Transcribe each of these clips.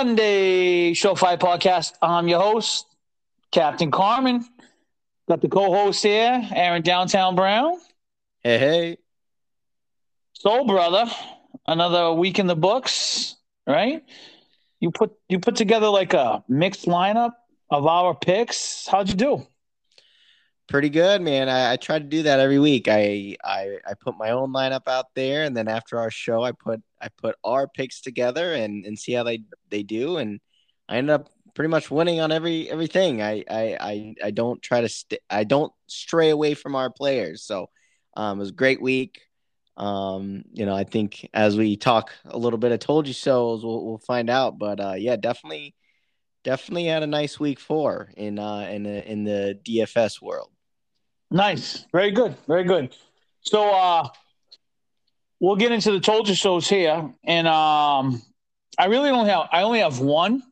Sunday Show Fight podcast. I'm your host, Captain Carmen. Got the co-host here, Aaron Downtown Brown. Hey, hey. So, brother, another week in the books, right? You put you put together like a mixed lineup of our picks. How'd you do? Pretty good, man. I, I try to do that every week. I, I I put my own lineup out there, and then after our show, I put I put our picks together and and see how they they do. And I ended up pretty much winning on every everything. I I I, I don't try to st- I don't stray away from our players. So um, it was a great week. Um, you know, I think as we talk a little bit, I told you so. We'll, we'll find out, but uh, yeah, definitely, definitely had a nice week four in uh, in the in the DFS world. Nice, very good, very good. So uh, we'll get into the told you shows here, and um, I really don't have. I only have one,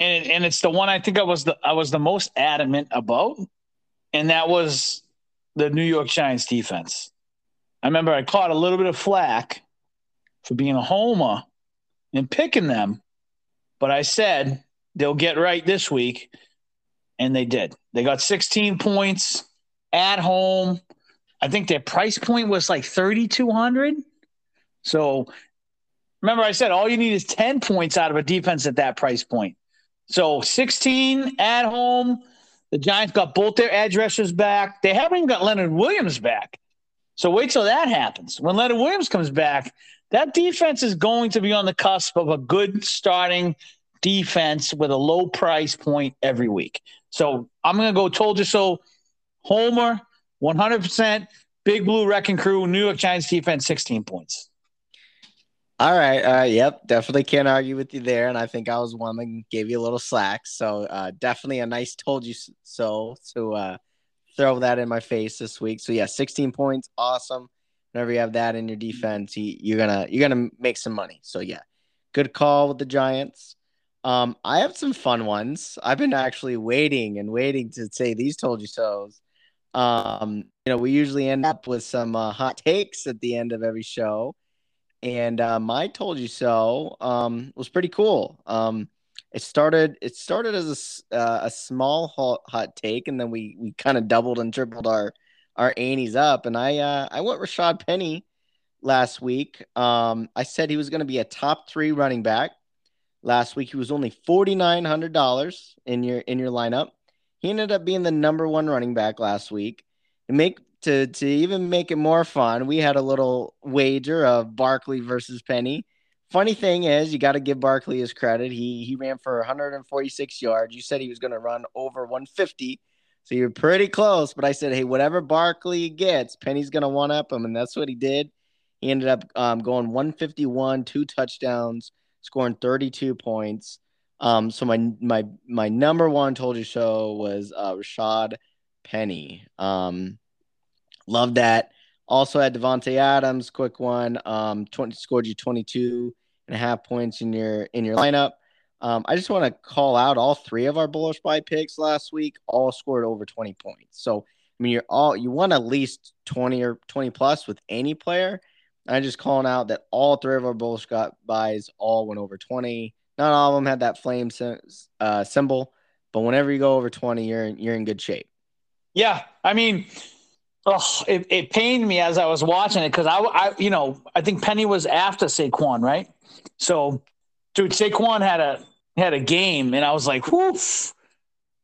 and and it's the one I think I was the I was the most adamant about, and that was the New York Giants defense. I remember I caught a little bit of flack for being a homer and picking them, but I said they'll get right this week, and they did. They got 16 points at home. I think their price point was like 3,200. So remember, I said all you need is 10 points out of a defense at that price point. So 16 at home. The Giants got both their rushers back. They haven't even got Leonard Williams back. So wait till that happens. When Leonard Williams comes back, that defense is going to be on the cusp of a good starting defense with a low price point every week. So I'm going to go told you so. Homer, 100%. Big Blue Wrecking Crew, New York Giants defense, 16 points. All right. Uh, yep. Definitely can't argue with you there. And I think I was one that gave you a little slack. So uh, definitely a nice told you so to uh, throw that in my face this week. So yeah, 16 points. Awesome. Whenever you have that in your defense, you're gonna you're gonna make some money. So yeah, good call with the Giants. Um, I have some fun ones. I've been actually waiting and waiting to say these told you so's. Um, you know, we usually end up with some uh, hot takes at the end of every show, and uh, my told you so um, was pretty cool. Um, it started it started as a, uh, a small hot, hot take, and then we we kind of doubled and tripled our our annies up. And I uh, I went Rashad Penny last week. Um, I said he was going to be a top three running back. Last week he was only forty nine hundred dollars in your in your lineup. He ended up being the number one running back last week. And make to to even make it more fun, we had a little wager of Barkley versus Penny. Funny thing is, you got to give Barkley his credit. He he ran for 146 yards. You said he was going to run over 150, so you're pretty close. But I said, hey, whatever Barkley gets, Penny's going to one up him, and that's what he did. He ended up um, going 151, two touchdowns, scoring 32 points. Um, so my my my number one told you so was uh, Rashad Penny. Um, love that. Also had Davante Adams, quick one. Um, 20 scored you 22 and a half points in your in your lineup. Um, I just want to call out all three of our bullish buy picks last week. All scored over 20 points. So I mean, you're all you want at least 20 or 20 plus with any player. I'm just calling out that all three of our bullish buys all went over 20. Not all of them had that flame uh, symbol, but whenever you go over 20, you're in, you're in good shape. Yeah. I mean, oh, it, it pained me as I was watching it because I, I, you know, I think Penny was after Saquon, right? So, dude, Saquon had a had a game, and I was like, "Woof."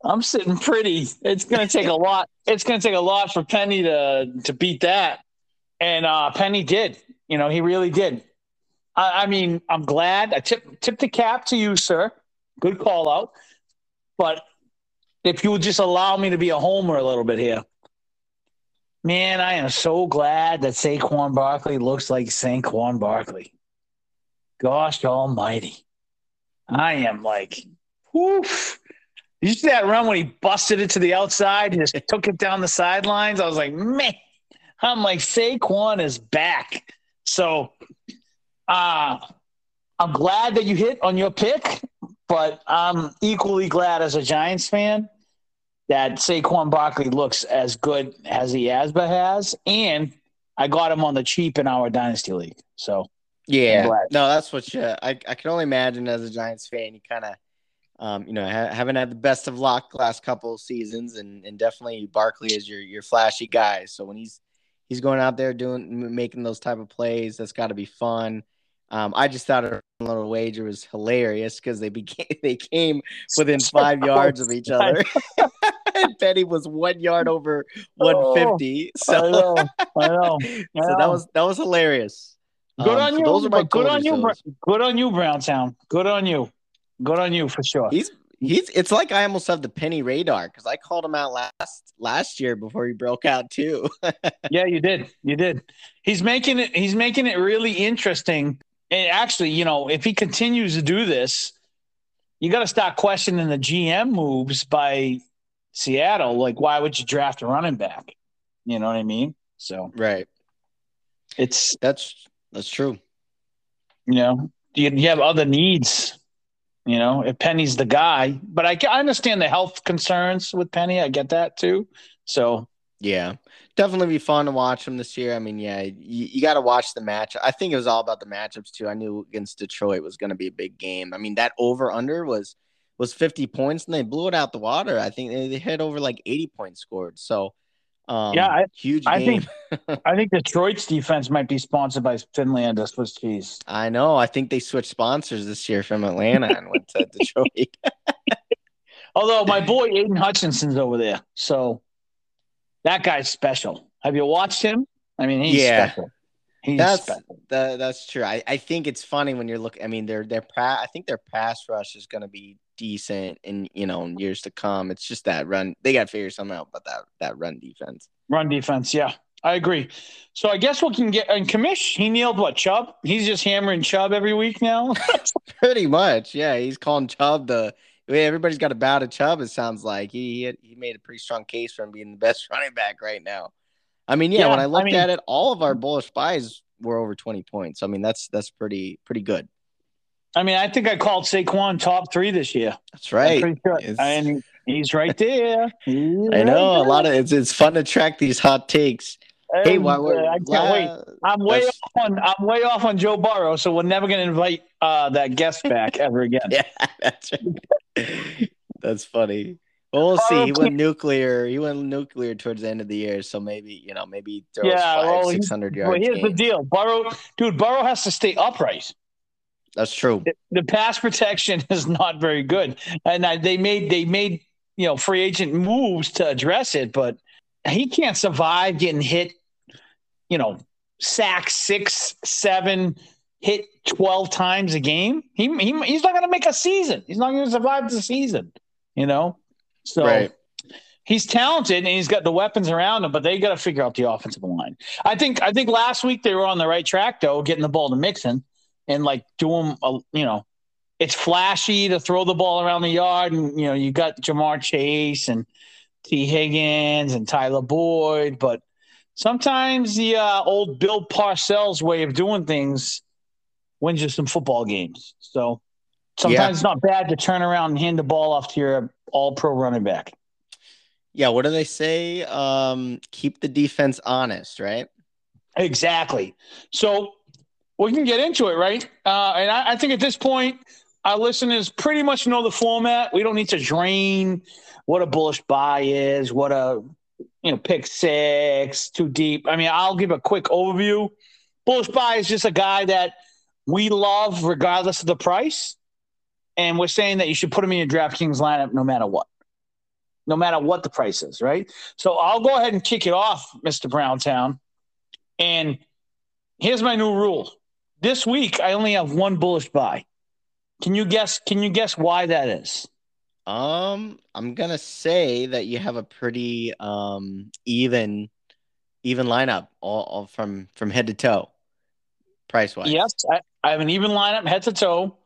I'm sitting pretty. It's gonna take a lot. It's gonna take a lot for Penny to to beat that, and uh, Penny did. You know, he really did. I, I mean, I'm glad. I tip tip the cap to you, sir. Good call out. But if you would just allow me to be a homer a little bit here. Man, I am so glad that Saquon Barkley looks like Saquon Barkley. Gosh almighty. I am like, whoof. You see that run when he busted it to the outside and just took it down the sidelines? I was like, man, I'm like, Saquon is back. So uh, I'm glad that you hit on your pick, but I'm equally glad as a Giants fan that Saquon Barkley looks as good as he Asba has, and I got him on the cheap in our dynasty league. So Yeah, no, that's what you. I I can only imagine as a Giants fan, you kind of, um, you know, ha- haven't had the best of luck last couple of seasons, and and definitely Barkley is your your flashy guy. So when he's he's going out there doing making those type of plays, that's got to be fun. Um, I just thought a little wager was hilarious because they became they came within five yards of each other. and Penny was one yard over 150. Oh, so I know, I know. I know. so that was that was hilarious. Good um, on so you. Those are my good on you. Good on you, Browntown. Good on you. Good on you for sure. He's he's. It's like I almost have the penny radar because I called him out last last year before he broke out too. yeah, you did. You did. He's making it. He's making it really interesting. And actually, you know, if he continues to do this, you got to start questioning the GM moves by Seattle. Like, why would you draft a running back? You know what I mean? So right. It's that's that's true. You know, you, you have other needs. You know, if Penny's the guy, but I, I understand the health concerns with Penny. I get that too. So yeah, definitely be fun to watch them this year. I mean, yeah, you, you got to watch the match. I think it was all about the matchups too. I knew against Detroit was going to be a big game. I mean, that over under was was 50 points and they blew it out the water. I think they, they hit over like 80 points scored. So um, yeah, I, huge. I game. think I think Detroit's defense might be sponsored by Finland Swiss cheese. I know. I think they switched sponsors this year from Atlanta and went to Detroit. Although my boy Aidan Hutchinson's over there, so that guy's special. Have you watched him? I mean, he's yeah. special. He's that's special. that's true. I, I think it's funny when you're looking. I mean, their their pa- I think their pass rush is going to be decent in you know in years to come. It's just that run they got to figure something out about that that run defense. Run defense, yeah, I agree. So I guess we can get and Commish. He nailed what Chubb. He's just hammering Chubb every week now. Pretty much, yeah. He's calling Chubb the. Everybody's got a bow to Chubb. It sounds like he he, he made a pretty strong case for him being the best running back right now. I mean, yeah, yeah when I looked I mean, at it, all of our bullish buys were over 20 points. I mean, that's that's pretty pretty good. I mean, I think I called Saquon top three this year. That's right. Sure. And he's right there. He's I know right a lot of it's it's fun to track these hot takes. And, hey, why, uh, I can't wait. I'm way off on I'm way off on Joe Burrow, so we're never going to invite uh, that guest back ever again. yeah, that's right. that's funny. Well, we'll see. He went nuclear. He went nuclear towards the end of the year, so maybe you know, maybe throws yeah, five, well, six hundred yards. Well, here's the deal, Burrow, dude. Burrow has to stay upright. That's true. The pass protection is not very good, and they made they made you know free agent moves to address it, but he can't survive getting hit. You know, sack six, seven, hit twelve times a game. He, he he's not going to make a season. He's not going to survive the season. You know, so. Right he's talented and he's got the weapons around him, but they got to figure out the offensive line. I think I think last week they were on the right track though, getting the ball to Mixon and like doing a, you know, it's flashy to throw the ball around the yard. And, you know, you got Ja'Marr Chase and Tee Higgins and Tyler Boyd. But sometimes the uh, old Bill Parcells way of doing things wins you some football games. So sometimes yeah. it's not bad to turn around and hand the ball off to your all pro running back. Yeah. What do they say? Um, keep the defense honest, right? Exactly. So we can get into it, right? Uh, and I, I, think at this point, our listeners pretty much know the format. We don't need to drain what a bullish buy is, what a you know pick six, too deep. I mean, I'll give a quick overview. Bullish buy is just a guy that we love regardless of the price, and we're saying that you should put him in your DraftKings lineup no matter what, no matter what the price is, right? So I'll go ahead and kick it off, Mister Browntown, and here's my new rule this week I only have one bullish buy. Can you guess? Can you guess why that is? Um, I'm gonna say that you have a pretty um even even lineup all, all from from head to toe, price wise. Yes, I, I have an even lineup head to toe,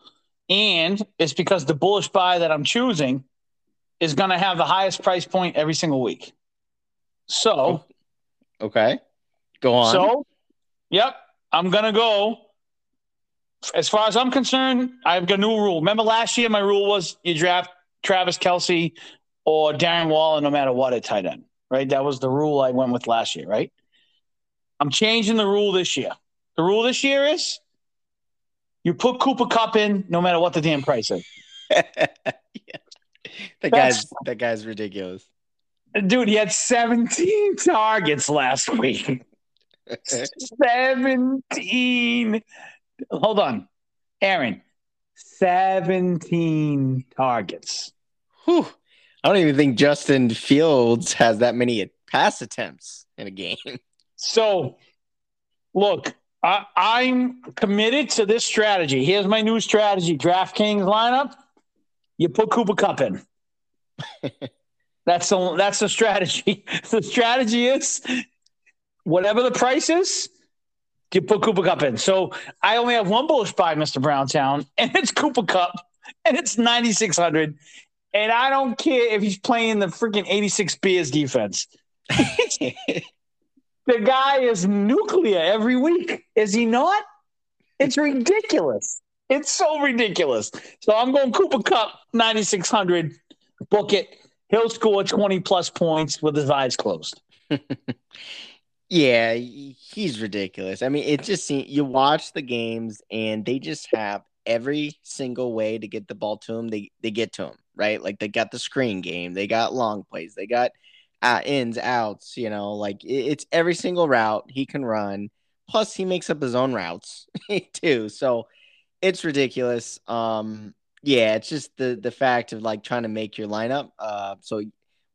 and it's because the bullish buy that I'm choosing is gonna have the highest price point every single week. So, okay, go on. So, yep, I'm gonna go as far as I'm concerned, I've got a new rule. Remember last year, my rule was you draft Travis Kelce or Darren Waller no matter what at tight end, right? That was the rule I went with last year, right? I'm changing the rule this year. The rule this year is You put Cooper Kupp in, no matter what the damn price is. yeah. That guy's that guy's ridiculous. Dude, he had 17 targets last week. 17. Hold on. Aaron, 17 targets. Whew. I don't even think Justin Fields has that many pass attempts in a game. So, look, I, I'm committed to this strategy. Here's my new strategy DraftKings lineup. You put Cooper Kupp in. that's the that's the strategy. the strategy is whatever the price is, you put Cooper Kupp in. So I only have one bullish buy, Mr. Browntown, and it's Cooper Kupp, and it's 9,600. And I don't care if he's playing the freaking 86 Bears defense. the guy is nuclear every week. Is he not? It's ridiculous. It's so ridiculous. So I'm going Cooper Cup, 9,600. Book it. He'll score 20 plus points with his eyes closed. Yeah, he's ridiculous. I mean, it just seems you watch the games and they just have every single way to get the ball to him. They they get to him, right? Like they got the screen game, they got long plays, they got uh, ins, outs. You know, like it, it's every single route he can run. Plus, he makes up his own routes too. So it's ridiculous. Um, yeah, it's just the the fact of like trying to make your lineup. Uh, so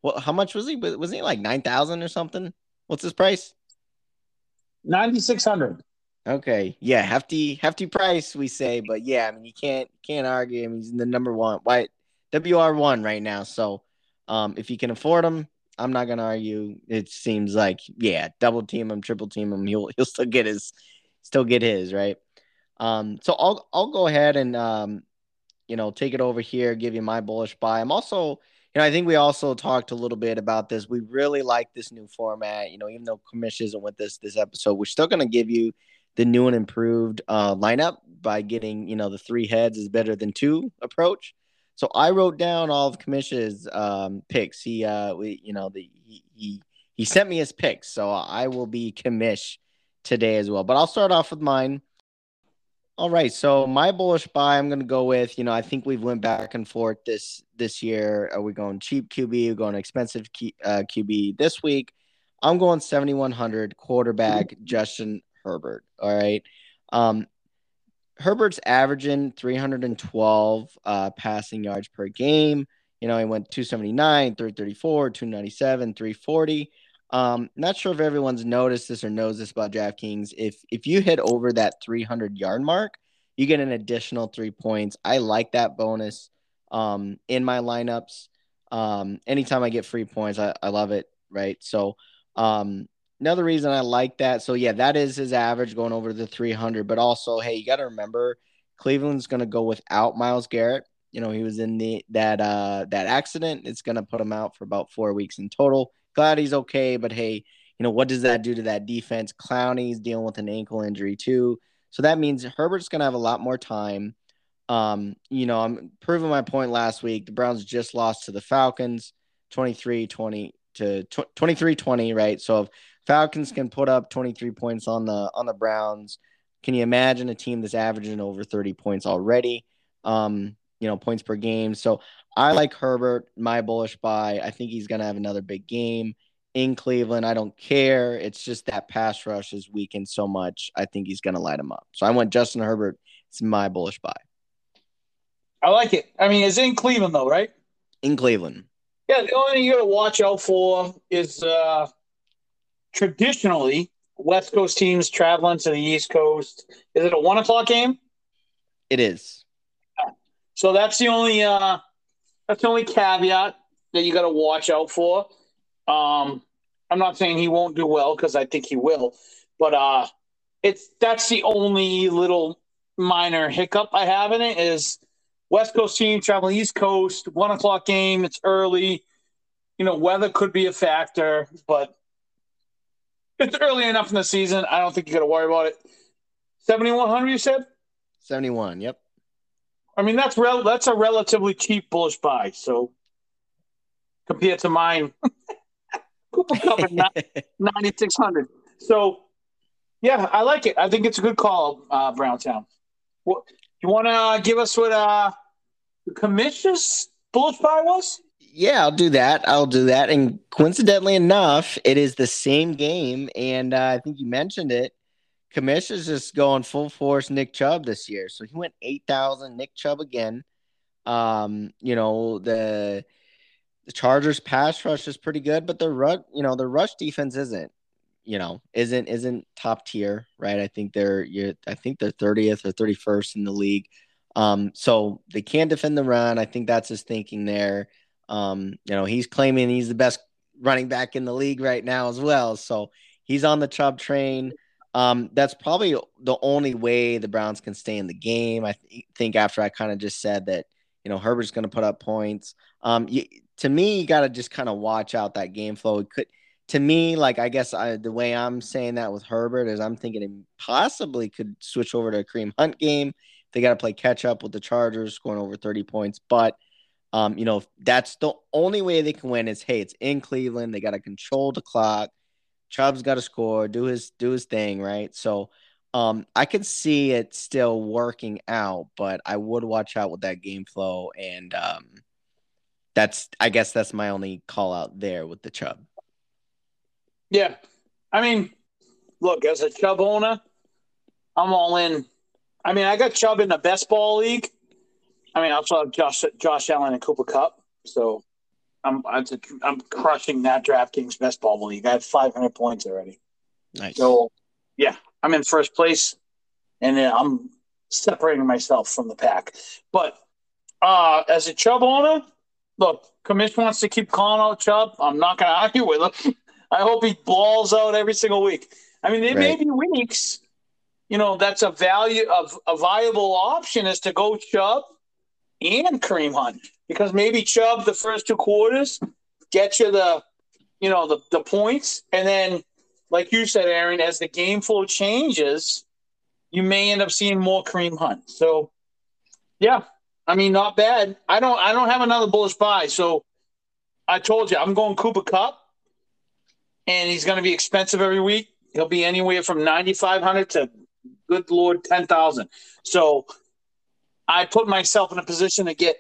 what? How much was he? Was he like nine thousand or something? What's his price? 9600 Okay. Yeah, hefty hefty price we say, but yeah, I mean you can't can't argue. I mean he's the number one white WR one right now. So um if you can afford him, I'm not gonna argue. It seems like yeah, double team him, triple team him, he'll he'll still get his still get his, right? Um so I'll I'll go ahead and um you know take it over here, give you my bullish buy. I'm also you know, I think we also talked a little bit about this. We really like this new format. You know, even though Commish isn't with us this episode, we're still going to give you the new and improved uh, lineup by getting, you know, the three heads is better than two approach. So I wrote down all of Commish's um, picks. He, uh, we, you know, the he, he he sent me his picks, so I will be commish today as well. But I'll start off with mine. All right, so my bullish buy, I'm going to go with. You know, I think we've went back and forth this this year. Are we going cheap QB? Are going expensive Q, uh, QB this week? I'm going 7100 quarterback Justin Herbert. All right, um, Herbert's averaging 312 uh, passing yards per game. You know, he went 279, 334, 297, 340. Um, not sure if everyone's noticed this or knows this about DraftKings. If if you hit over that 300 yard mark, you get an additional three points. I like that bonus um, in my lineups. Um, anytime I get free points, I, I love it. Right. So um, another reason I like that. So yeah, that is his average going over the 300. But also, hey, you got to remember Cleveland's going to go without Myles Garrett. You know, he was in the that uh that accident. It's going to put him out for about four weeks in total glad he's okay, but hey, you know, what does that do to that defense? Clowney's dealing with an ankle injury too. So that means Herbert's going to have a lot more time. Um, you know, I'm proving my point last week. The Browns just lost to the Falcons 23 20 to 23 20, right? So if Falcons can put up 23 points on the on the Browns, can you imagine a team that's averaging over 30 points already? Um, you know, points per game. So I like Herbert, my bullish buy. I think he's going to have another big game in Cleveland. I don't care. It's just that pass rush is weakened so much. I think he's going to light him up. So I went Justin Herbert. It's my bullish buy. I like it. I mean, it's in Cleveland though, right? In Cleveland. Yeah, the only thing you got to watch out for is uh, traditionally West Coast teams traveling to the East Coast. Is it a one o'clock game? It is. So that's the only uh, that's the only caveat that you got to watch out for. Um, I'm not saying he won't do well because I think he will, but uh, it's that's the only little minor hiccup I have in it is West Coast team traveling East Coast, one o'clock game. It's early. You know, weather could be a factor, but it's early enough in the season. I don't think you got to worry about it. 7,100, you said? 71, yep. I mean, that's rel- that's a relatively cheap bullish buy. So compared to mine, ninety six hundred. So yeah, I like it. I think it's a good call, uh, Browntown. What you want to give us what uh the commissioner's bullish buy was? Yeah, I'll do that. I'll do that. And coincidentally enough, it is the same game, and uh, I think you mentioned it. Is just going full force Nick Chubb this year. So he went 8,000 Nick Chubb again. Um, you know, the the Chargers pass rush is pretty good, but the rush, you know, the rush defense isn't, you know, isn't isn't top tier, right? I think they're you I think they're 30th or 31st in the league. Um, so they can't defend the run. I think that's his thinking there. Um, you know, he's claiming he's the best running back in the league right now as well. So he's on the Chubb train. Um, that's probably the only way the Browns can stay in the game. I th- think after I kind of just said that, you know, Herbert's going to put up points. Um, you, to me, you got to just kind of watch out that game flow. It could, to me, like I guess I, the way I'm saying that with Herbert is I'm thinking it possibly could switch over to a Kareem Hunt game. They got to play catch up with the Chargers, scoring over 30 points. But, um, you know, that's the only way they can win is hey, it's in Cleveland. They got to control the clock. Chubb's got to score, do his do his thing, right? So um, I could see it still working out, but I would watch out with that game flow, and um, that's I guess that's my only call out there with the Chubb. Yeah, I mean, look as a Chubb owner, I'm all in. I mean, I got Chubb in the best ball league. I mean, I also have Josh Josh Allen and Cooper Kupp. so I'm I'm crushing that DraftKings best ball league. I have 500 points already. Nice. So, yeah, I'm in first place, and I'm separating myself from the pack. But uh, as a Chubb owner, look, Commish wants to keep calling out Chubb. I'm not going to argue with him. I hope he balls out every single week. I mean, there right. may be weeks, you know, that's a value of a viable option is to go Chubb and Kareem Hunt because maybe Chubb the first two quarters get you the you know the, the points. And then like you said Aaron as the game flow changes you may end up seeing more Kareem Hunt. So yeah I mean not bad. I don't I don't have another bullish buy. So I told you I'm going Cooper Kupp and he's going to be expensive every week. He'll be anywhere from 9500 to good lord 10,000 so I put myself in a position to get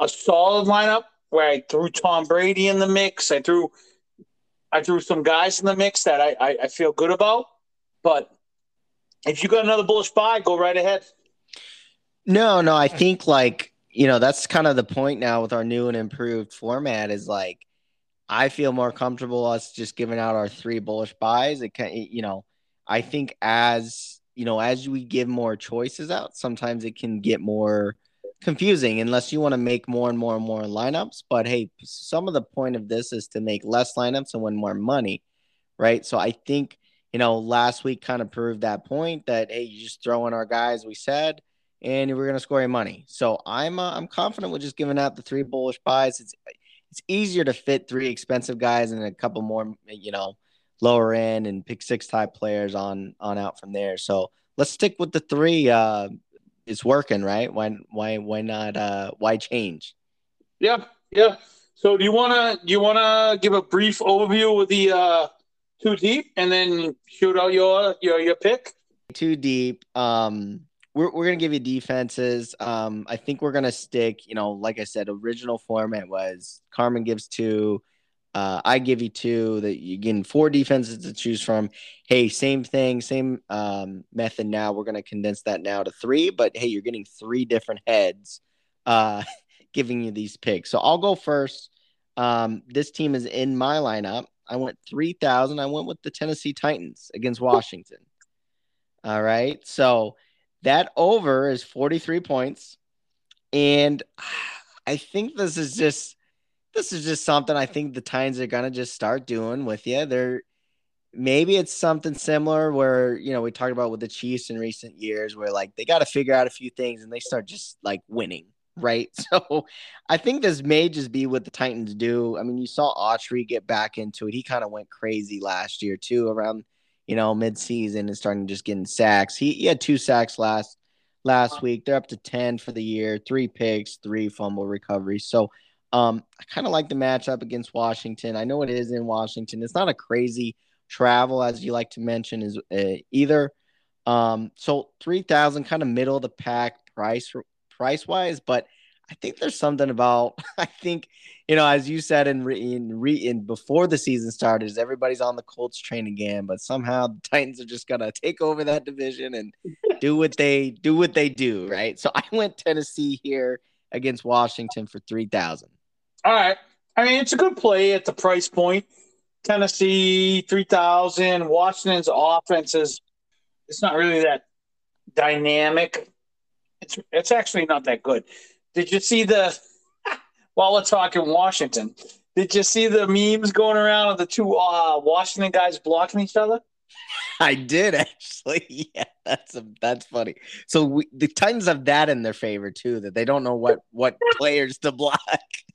a solid lineup where I threw Tom Brady in the mix. I threw I threw some guys in the mix that I, I, I feel good about. But if you got another bullish buy, go right ahead. No, no, I think like you know that's kind of the point now with our new and improved format is like I feel more comfortable us just giving out our three bullish buys. It can you know I think as you know as we give more choices out, sometimes it can get more confusing unless you want to make more and more and more lineups. But hey, some of the point of this is to make less lineups and win more money, right? So I think you know last week kind of proved that point that hey, you just throw in our guys we said, and we're gonna score your money. So I'm uh, I'm confident with just giving out the three bullish buys. It's it's easier to fit three expensive guys and a couple more, you know, lower end and pick six type players on on out from there. So let's stick with the three. Uh, it's working, right? Why why why not uh why change? Yeah, yeah. So do you wanna do you wanna give a brief overview of the uh two deep and then shoot out your your your pick? Too deep. Um we're, we're gonna give you defenses. Um, I think we're gonna stick. You know, like I said, original format was Carmen gives two, uh, I give you two that you're getting four defenses to choose from. Hey, same thing, same um, method. Now we're going to condense that now to three, but hey, you're getting three different heads uh, giving you these picks. So I'll go first. Um, this team is in my lineup. I went 3,000. I went with the Tennessee Titans against Washington. All right. So that over is 43 points. And I think this is just this is just something I think the Titans are gonna just start doing with you. They're maybe it's something similar where you know we talked about with the Chiefs in recent years, where like they got to figure out a few things and they start just like winning, right? So I think this may just be what the Titans do. I mean, you saw Autry get back into it. He kind of went crazy last year too, around you know midseason and starting just getting sacks. He, he had two sacks last last week. They're up to ten for the year, three picks, three fumble recoveries. So um, I kind of like the matchup against Washington. I know it is in Washington. It's not a crazy travel, as you like to mention, is uh, either. Um, so three thousand, kind of middle of the pack price price wise, but I think there's something about I think you know as you said in in, re, in before the season started, is everybody's on the Colts train again, but somehow the Titans are just gonna take over that division and do what they do what they do, right? So I went Tennessee here against Washington for three thousand. All right, I mean it's a good play at the price point. Tennessee three thousand. Washington's offense is it's not really that dynamic. It's it's actually not that good. Did you see the while we're talking Washington? Did you see the memes going around of the two uh, Washington guys blocking each other? I did actually. Yeah, that's a, that's funny. So we, the Titans have that in their favor too, that they don't know what what players to block.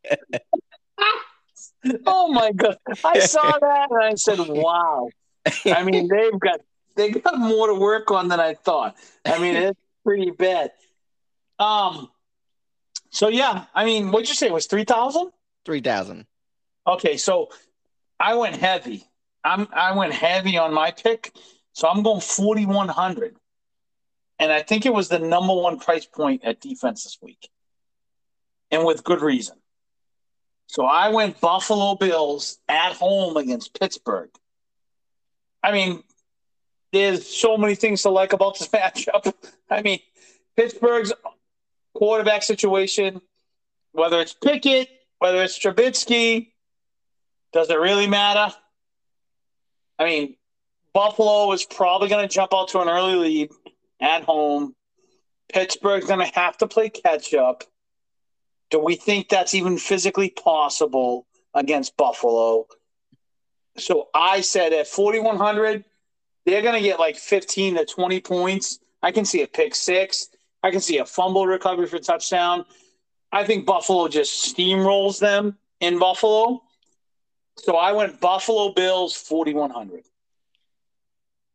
oh my god! I saw that and I said, "Wow." I mean, they've got they got more to work on than I thought. I mean, it's pretty bad. Um. So yeah, I mean, what'd you say? It was three thousand? Three thousand. Okay, so I went heavy. I'm I went heavy on my pick, so I'm going forty one hundred, and I think it was the number one price point at defense this week, and with good reason. So I went Buffalo Bills at home against Pittsburgh. I mean, there's so many things to like about this matchup. I mean, Pittsburgh's quarterback situation, whether it's Pickett, whether it's Trubisky, does it really matter? I mean, Buffalo is probably going to jump out to an early lead at home. Pittsburgh's going to have to play catch up. Do we think that's even physically possible against Buffalo? So I said at 4,100, they're going to get like 15 to 20 points. I can see a pick six. I can see a fumble recovery for touchdown. I think Buffalo just steamrolls them in Buffalo. So I went Buffalo Bills 4100.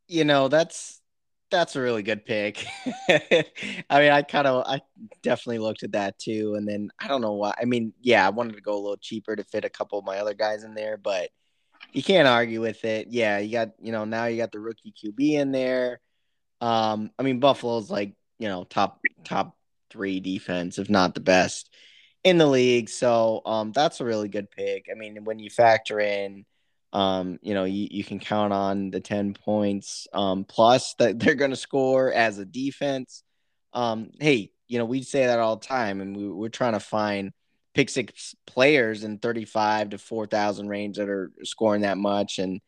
You know, that's that's a really good pick. I mean, I kind of I definitely looked at that too and then I don't know why. I mean, yeah, I wanted to go a little cheaper to fit a couple of my other guys in there, but you can't argue with it. Yeah, you got you know now you got the rookie QB in there. Um, I mean Buffalo's like you know top top three defense, if not the best in the league. So um, that's a really good pick. I mean, when you factor in, um, you know, you, you can count on the ten points um, plus that they're going to score as a defense. Um, hey, you know, we say that all the time, and we, we're trying to find pick six players in 35 to 4,000 range that are scoring that much. And,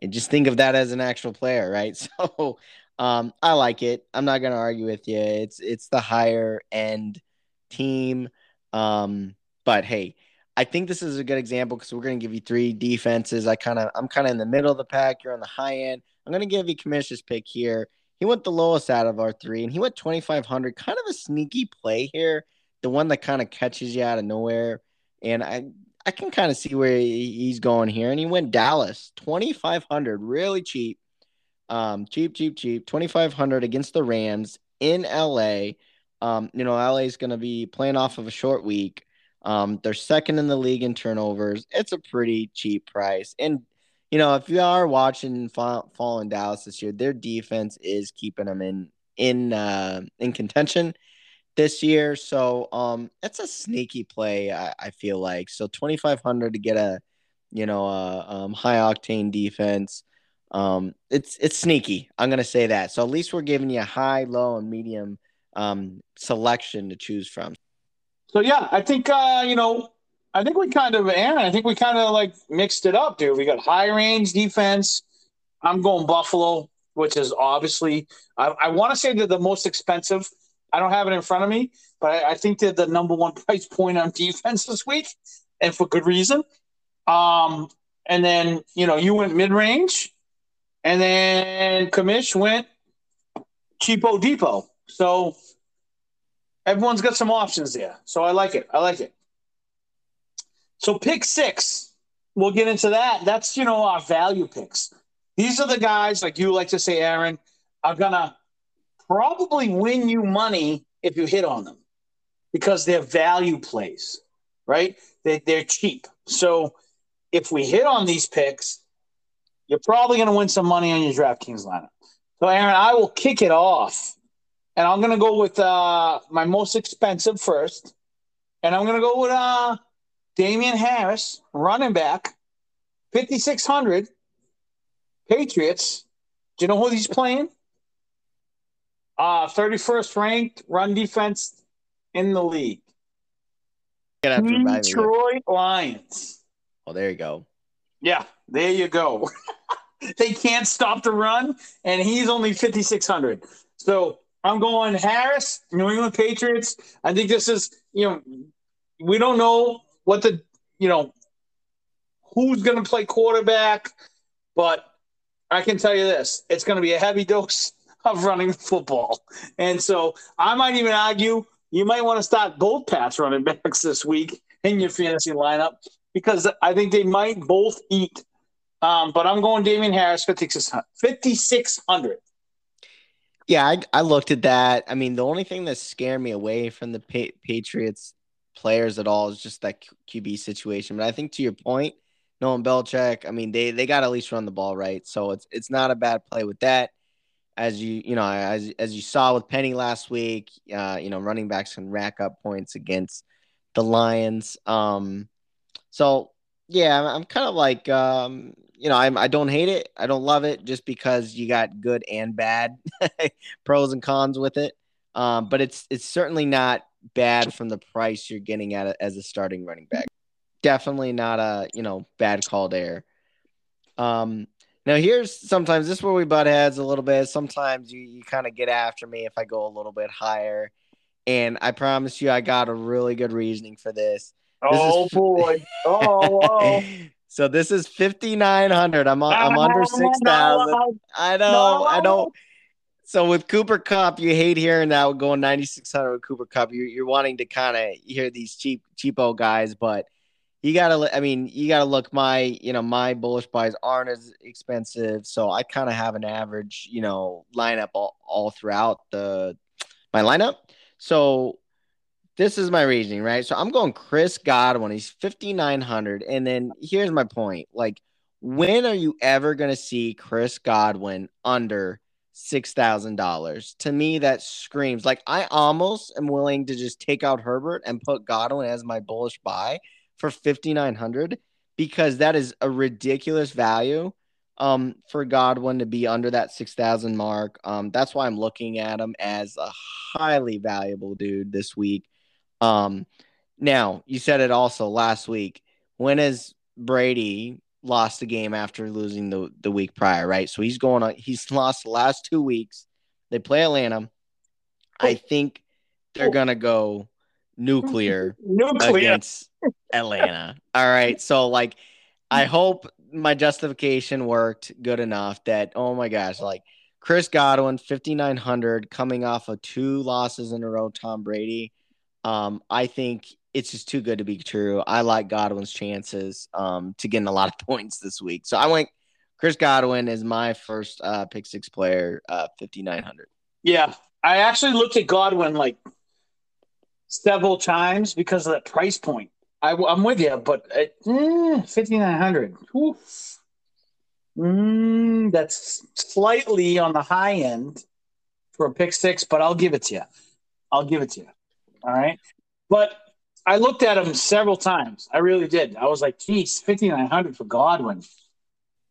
and just think of that as an actual player, right? So um, I like it. I'm not going to argue with you. It's, it's the higher end team. Um, but hey, I think this is a good example because we're going to give you three defenses. I kind of, I'm kind of in the middle of the pack. You're on the high end. I'm going to give you Commissioner's pick here. He went the lowest out of our three, and he went 2,500. Kind of a sneaky play here the one that kind of catches you out of nowhere. And I I can kind of see where he's going here. And he went Dallas, 2,500, really cheap. Um, cheap, cheap, cheap. 2,500 against the Rams in LA. Um, you know, LA is going to be playing off of a short week. Um, they're second in the league in turnovers. It's a pretty cheap price. And, you know, if you are watching following Dallas this year, their defense is keeping them in in uh, in contention this year. So um, it's a sneaky play. I, I feel like so twenty five hundred to get a you know a um, high octane defense. Um, it's it's sneaky. I'm gonna say that. So at least we're giving you a high, low, and medium um, selection to choose from. So yeah, I think uh, you know, I think we kind of Aaron. I think we kind of like mixed it up, dude. We got high range defense. I'm going Buffalo, which is obviously I, I want to say they're the most expensive I don't have it in front of me, but I, I think they're the number one price point on defense this week, and for good reason. Um, and then you know you went mid range, and then Commish went cheapo depot. So everyone's got some options there. So I like it. I like it. So pick six, we'll get into that. That's you know our value picks. These are the guys like you like to say, Aaron, are gonna probably win you money if you hit on them because they're value plays, right? They, they're cheap. So if we hit on these picks, you're probably going to win some money on your DraftKings lineup. So, Aaron, I will kick it off. And I'm going to go with uh, my most expensive first. And I'm going to go with uh, Damien Harris, running back, 5,600. Patriots. Do you know who he's playing? Uh, 31st ranked run defense in the league. Detroit Lions. Well, there you go. Yeah, there you go. they can't stop the run, and he's only 5,600. So I'm going Harris, New England Patriots. I think this is, you know, we don't know what the, you know, who's going to play quarterback, but I can tell you this it's going to be a heavy dose of running football. And so I might even argue you might want to start both pass running backs this week in your fantasy lineup because I think they might both eat. Um, but I'm going Damien Harris, 5,600. Yeah, I, I, looked at that. I mean, the only thing that scared me away from the pa- Patriots players at all is just that QB situation. But I think to your point, Nolan Belichick, I mean, they they got at least run the ball right. So it's it's not a bad play with that. As you you know, as as you saw with Penny last week, uh, you know, running backs can rack up points against the Lions. Um, so yeah, I'm, I'm kind of like um, you know, I'm I don't hate it, I don't love it, just because you got good and bad pros and cons with it. Um, but it's it's certainly not bad from the price you're getting at it as a starting running back definitely not a you know bad call there. Um, now here's sometimes this is where we butt heads a little bit. Sometimes you you kind of get after me if I go a little bit higher, and I promise you I got a really good reasoning for this. this oh is... boy! Oh. so this is fifty nine hundred. I'm ah, I'm under six thousand. I know. No. I know. So with Cooper Kupp, you hate hearing that going 9600 with Cooper Kupp. You're, you're wanting to kind of hear these cheap cheapo guys, but you gotta i mean you gotta look my you know my bullish buys aren't as expensive so i kind of have an average you know lineup all, all throughout the my lineup so this is my reasoning right? So i'm going chris godwin. He's 5900 and then here's my point. Like when are you ever going to see chris godwin under $6000 to me that screams like i almost am willing to just take out herbert and put godwin as my bullish buy for 5900 because that is a ridiculous value um, for Godwin to be under that 6,000 mark. Um, that's why I'm looking at him as a highly valuable dude this week. Um, now, you said it also last week. When has Brady lost the game after losing the, the week prior, right? So he's going on, he's lost the last two weeks. They play Atlanta. I think they're going to go nuclear, nuclear. against Atlanta. All right. So like I hope my justification worked good enough that oh my gosh, like Chris Godwin, 5,900 coming off of two losses in a row, Tom Brady. Um, I think it's just too good to be true. I like Godwin's chances um, to getting a lot of points this week. So I went Chris Godwin is my first uh, pick six player, uh, 5,900. Yeah. I actually looked at Godwin like several times because of that price point. I, am with you, but uh, 5900 mm, that's slightly on the high end for a pick six, but I'll give it to you. I'll give it to you. All right. But I looked at him several times. I really did. I was like, geez, 5,900 for Godwin.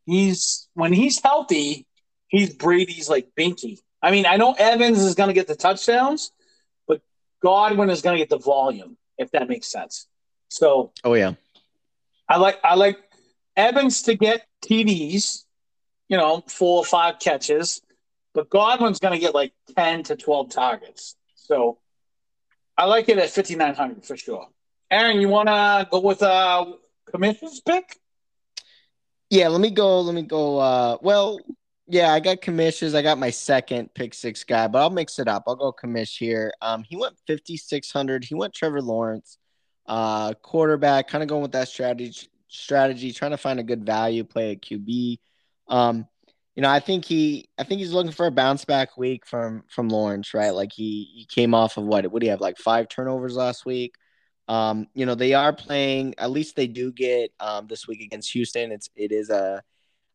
He's, when he's healthy, he's Brady's like Binky. I mean, I know Evans is going to get the touchdowns, but Godwin is going to get the volume, if that makes sense. So, oh yeah, I like I like Evans to get TDs, you know, four or five catches, but Godwin's going to get like ten to twelve targets. So, I like it at fifty nine hundred for sure. Aaron, you want to go with uh commission's pick? Yeah, let me go. Let me go. Uh, well, yeah, I got commissions. I got my second pick six guy, but I'll mix it up. I'll go commish here. Um, he went fifty six hundred. He went Trevor Lawrence uh, quarterback, kind of going with that strategy, strategy, trying to find a good value play at QB. Um, you know, I think he, I think he's looking for a bounce back week from from Lawrence, right? Like he he came off of what? What do you have? Like five turnovers last week. Um, you know, they are playing. At least they do get um this week against Houston. It's it is a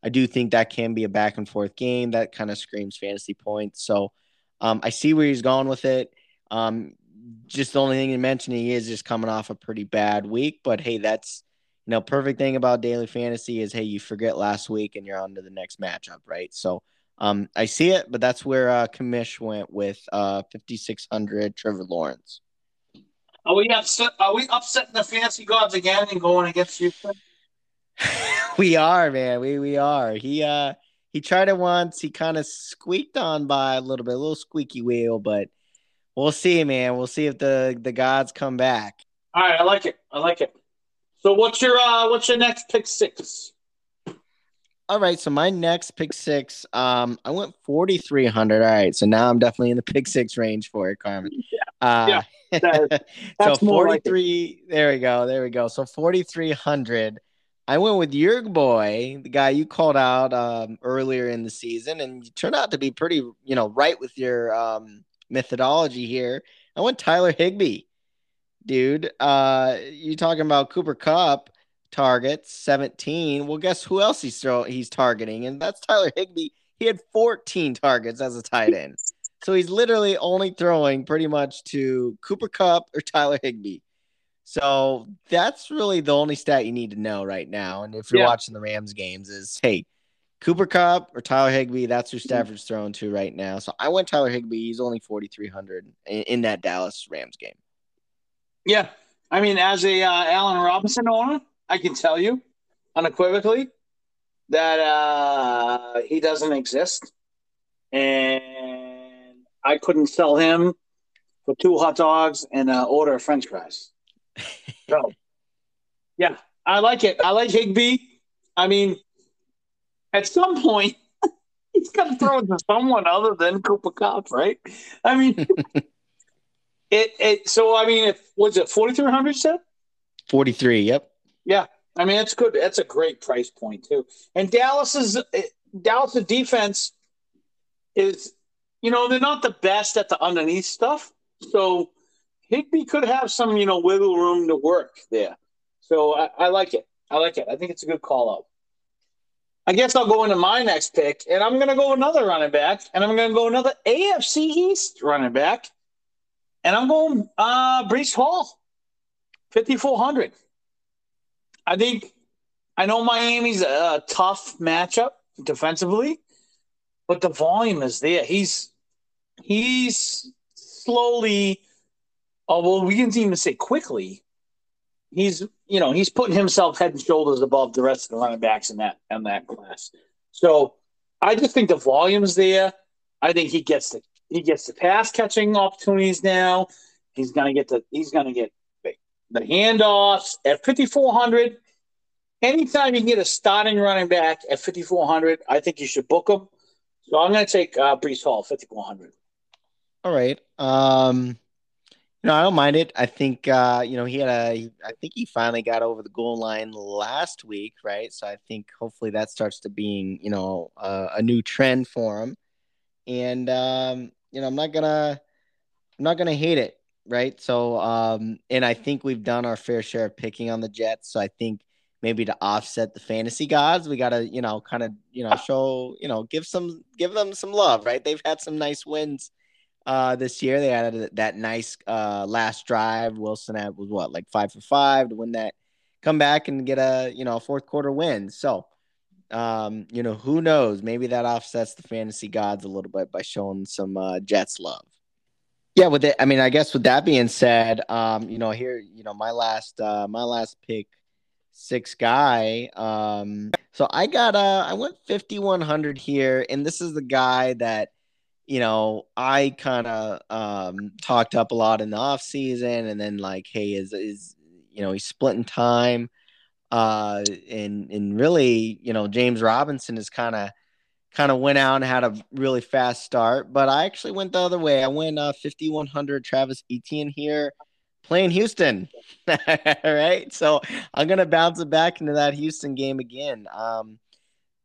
I do think that can be a back and forth game that kind of screams fantasy points. So um, I see where he's going with it. Um, just the only thing to mention he is just coming off a pretty bad week, but hey, that's know perfect thing about daily fantasy is hey you forget last week and you're on to the next matchup, right? So um, I see it, but that's where uh, Commish went with uh, 5600 Trevor Lawrence. Are we upset? Are we upsetting the fantasy gods again and going against you? we are, man. We we are. He uh he tried it once. He kind of squeaked on by a little bit, a little squeaky wheel, but we'll see, man. We'll see if the the gods come back. All right, I like it. I like it. So what's your uh what's your next pick six? All right, so my next pick six, um, I went forty three hundred. All right, so now I'm definitely in the pick six range for it, Carmen. Yeah. Uh, yeah. That, so forty three. Like there we go. There we go. So forty three hundred. I went with your boy, the guy you called out um, earlier in the season, and you turned out to be pretty, you know, right with your um, methodology here. I went Tyler Higbee, dude. Uh, you talking about Cooper Kupp targets 17? Well, guess who else he's throw, he's targeting, and that's Tyler Higbee. He had 14 targets as a tight end, so he's literally only throwing pretty much to Cooper Kupp or Tyler Higbee. So that's really the only stat you need to know right now. And if you're yeah. watching the Rams games, is hey, Cooper Kupp or Tyler Higbee, that's who Stafford's throwing to right now. So I went Tyler Higbee. He's only 4,300 in, in, that Dallas Rams game. Yeah. I mean, as a uh, Allen Robinson owner, I can tell you unequivocally that uh, he doesn't exist. And I couldn't sell him for two hot dogs and an order of french fries so, yeah, I like it. I like Higbee. I mean, at some point, he's got to throw it to someone other than Cooper Kupp, right? I mean, it. It. So I mean, if was it forty three hundred set? Forty three. Yep. Yeah, I mean, it's good. That's a great price point too. And Dallas's Dallas's defense is, you know, they're not the best at the underneath stuff. So Higbee could have some, you know, wiggle room to work there. So I, I like it. I like it. I think it's a good call out. I guess I'll go into my next pick, and I'm going to go another running back, and I'm going to go another AFC East running back, and I'm going uh, Breece Hall, 5,400. I think I know Miami's a tough matchup defensively, but the volume is there. He's he's slowly oh well, we can even say quickly. He's you know he's putting himself head and shoulders above the rest of the running backs in that in that class. So I just think the volume's there. I think he gets the he gets the pass catching opportunities now. He's gonna get the he's gonna get the, handoffs at fifty four hundred. Anytime you can get a starting running back at fifty four hundred, I think you should book him. So I'm to take uh, Breece Hall, 5,400. All right. Um, no, I don't mind it. I think uh, you know he had a. I think he finally got over the goal line last week, right? So I think hopefully that starts to being you know uh, a new trend for him. And um, you know I'm not gonna I'm not gonna hate it, right? So um, and I think we've done our fair share of picking on the Jets. So I think maybe to offset the fantasy gods, we gotta you know kind of you know show you know give some give them some love, right? They've had some nice wins uh, this year. They had that nice uh, last drive. Wilson had was what like five for five to win that, come back and get a you know a fourth quarter win. So, um, you know who knows? Maybe that offsets the fantasy gods a little bit by showing some uh, Jets love. Yeah, with it, I mean, I guess with that being said, um, you know, here, you know, my last, uh, my last pick, six guy. Um, so I got, uh, I went fifty one hundred here, and this is the guy that you know, I kind of um, talked up a lot in the off season, and then like, hey, is is you know he's splitting time, uh, and and really, you know, James Robinson is kind of kind of went out and had a really fast start, but I actually went the other way. I went uh, 5100 Travis Etienne here playing Houston. All right. So I'm going to bounce it back into that Houston game again. Um,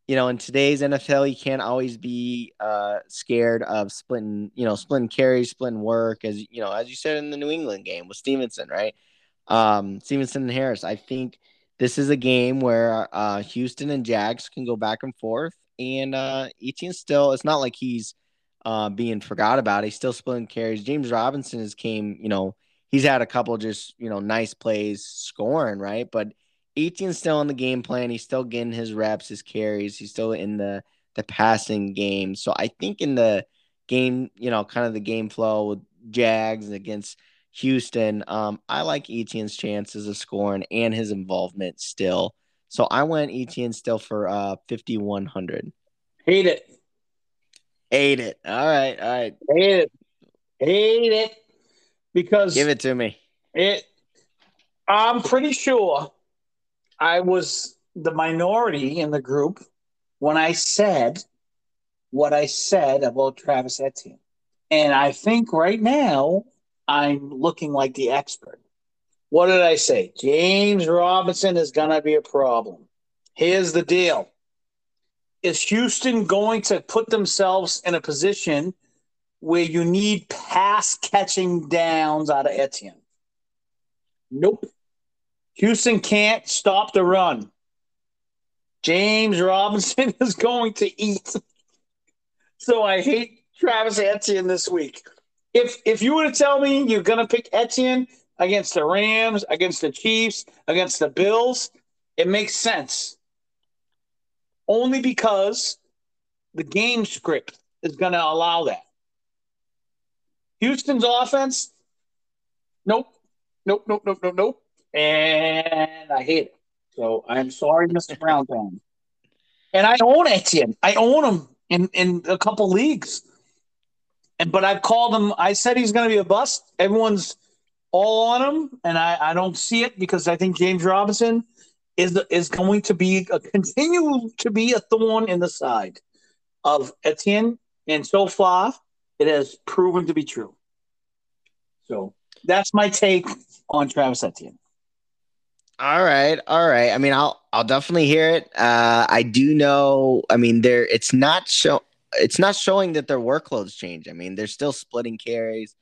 you know, in today's NFL, you can't always be uh, scared of splitting, you know, splitting carries, splitting work, as you know, as you said in the New England game with Stevenson, right? Um, Stevenson and Harris. I think this is a game where uh, Houston and Jags can go back and forth, and uh, Etienne still. It's not like he's uh, being forgot about. He's still splitting carries. James Robinson has came. You know, he's had a couple just you know nice plays scoring right, but Etienne's still in the game plan. He's still getting his reps, his carries. He's still in the the passing game. So I think in the game, you know, kind of the game flow with Jags against Houston, um, I like Etienne's chances of scoring and his involvement still. So I went Etienne still for uh 5100. Hate it. Hate it. All right, all right. Hate it. Hate it. Because give it to me. It I'm pretty sure I was the minority in the group when I said what I said about Travis Etienne. And I think right now I'm looking like the expert. What did I say? James Robinson is going to be a problem. Here's the deal Is Houston going to put themselves in a position where you need pass catching downs out of Etienne? Nope. Houston can't stop the run. James Robinson is going to eat. So I hate Travis Etienne this week if if you were to tell me you're going to pick Etienne against the Rams, against the Chiefs, against the Bills, it makes sense. Only because the game script is going to allow that. Houston's offense, nope, nope, nope, nope, nope, nope, and I hate it. So I'm sorry, Mr. Brown And I own Etienne. I own him in in a couple leagues. And but I've called him. I said he's going to be a bust. Everyone's all on him, and I, I don't see it because I think James Robinson is is going to be a continue to be a thorn in the side of Etienne, and so far it has proven to be true. So that's my take on Travis Etienne. All right, all right. I mean, I'll I'll definitely hear it. Uh, I do know. I mean, there it's not show it's not showing that their workloads change. I mean, they're still splitting carries.